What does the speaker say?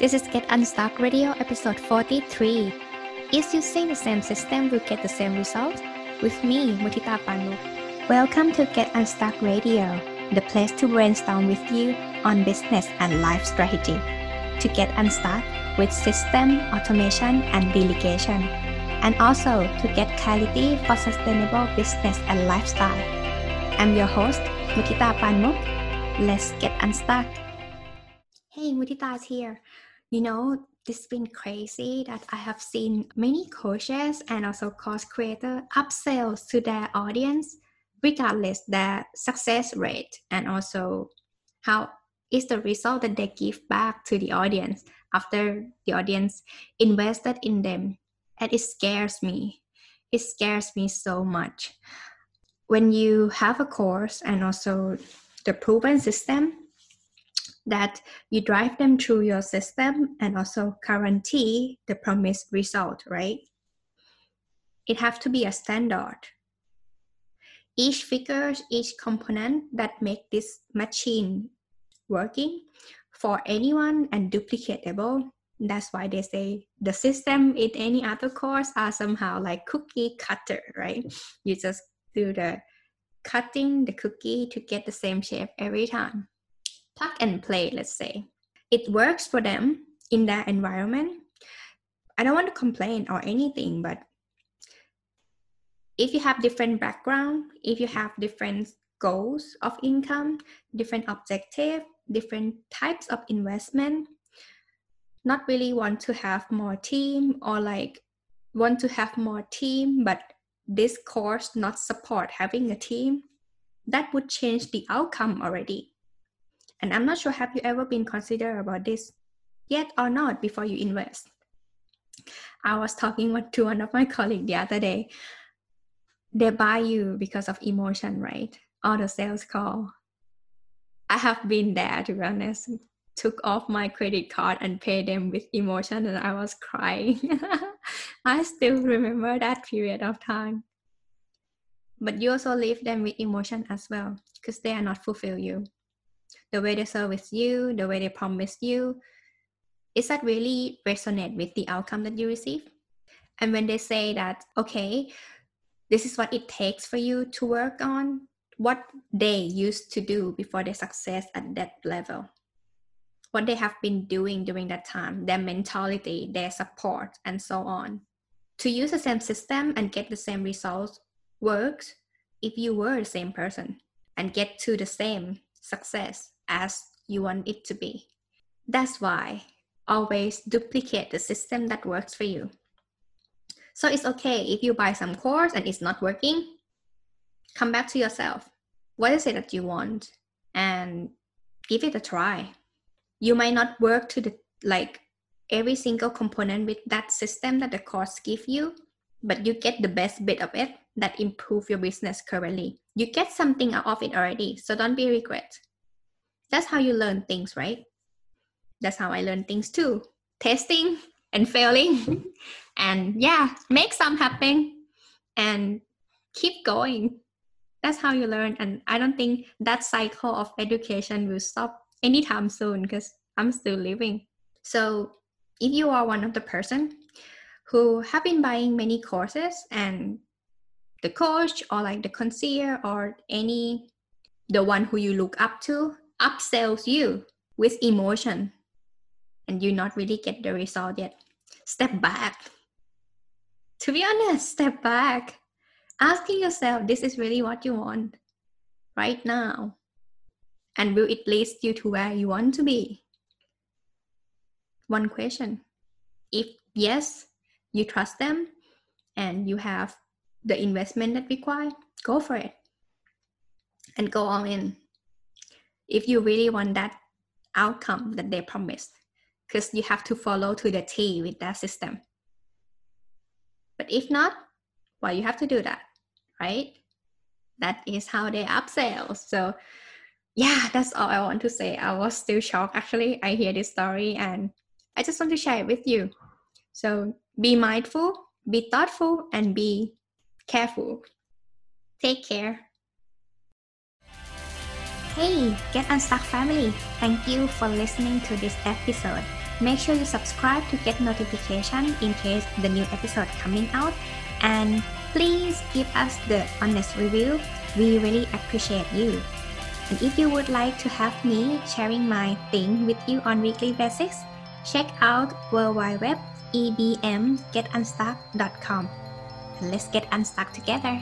This is Get Unstuck Radio episode 43. Is using the same system will get the same result? With me, Mutita Panu. Welcome to Get Unstuck Radio, the place to brainstorm with you on business and life strategy. To get unstuck with system, automation, and delegation. And also to get clarity for sustainable business and lifestyle. I'm your host, Mutita Panmuk. Let's get unstuck. Hey, Mutita is here. You know, this has been crazy that I have seen many coaches and also course creators upsells to their audience regardless their success rate and also how is the result that they give back to the audience after the audience invested in them. And it scares me. It scares me so much. When you have a course and also the proven system that you drive them through your system and also guarantee the promised result, right? It have to be a standard. Each figure, each component that make this machine working for anyone and duplicatable. That's why they say the system in any other course are somehow like cookie cutter, right? You just do the cutting the cookie to get the same shape every time plug and play, let's say. It works for them in that environment. I don't want to complain or anything, but if you have different background, if you have different goals of income, different objective, different types of investment, not really want to have more team or like want to have more team, but this course not support having a team, that would change the outcome already. And I'm not sure have you ever been considered about this yet or not before you invest. I was talking to one of my colleagues the other day. They buy you because of emotion, right? All the sales call. I have been there to be honest. Took off my credit card and paid them with emotion and I was crying. I still remember that period of time. But you also leave them with emotion as well because they are not fulfill you the way they service you, the way they promise you, is that really resonate with the outcome that you receive? And when they say that, okay, this is what it takes for you to work on, what they used to do before their success at that level, what they have been doing during that time, their mentality, their support, and so on. To use the same system and get the same results works if you were the same person and get to the same success as you want it to be. That's why always duplicate the system that works for you. So it's okay if you buy some course and it's not working, come back to yourself. What is it that you want? And give it a try. You might not work to the like every single component with that system that the course give you, but you get the best bit of it that improve your business currently. You get something out of it already, so don't be regret that's how you learn things, right? That's how I learn things too. Testing and failing. and yeah, make some happen and keep going. That's how you learn. And I don't think that cycle of education will stop anytime soon because I'm still living. So if you are one of the person who have been buying many courses and the coach or like the concierge or any the one who you look up to upsells you with emotion and you not really get the result yet. Step back. To be honest step back. Asking yourself this is really what you want right now and will it lead you to where you want to be? One question. If yes you trust them and you have the investment that required go for it and go all in if you really want that outcome that they promised because you have to follow to the T with that system. But if not, why well, you have to do that, right? That is how they upsell. So yeah, that's all I want to say. I was still shocked actually. I hear this story and I just want to share it with you. So be mindful, be thoughtful, and be careful. Take care. Hey, Get Unstuck family! Thank you for listening to this episode. Make sure you subscribe to get notification in case the new episode coming out. And please give us the honest review. We really appreciate you. And if you would like to have me sharing my thing with you on weekly basis, check out worldwideweb ebmgetunstuck.com. Let's get unstuck together.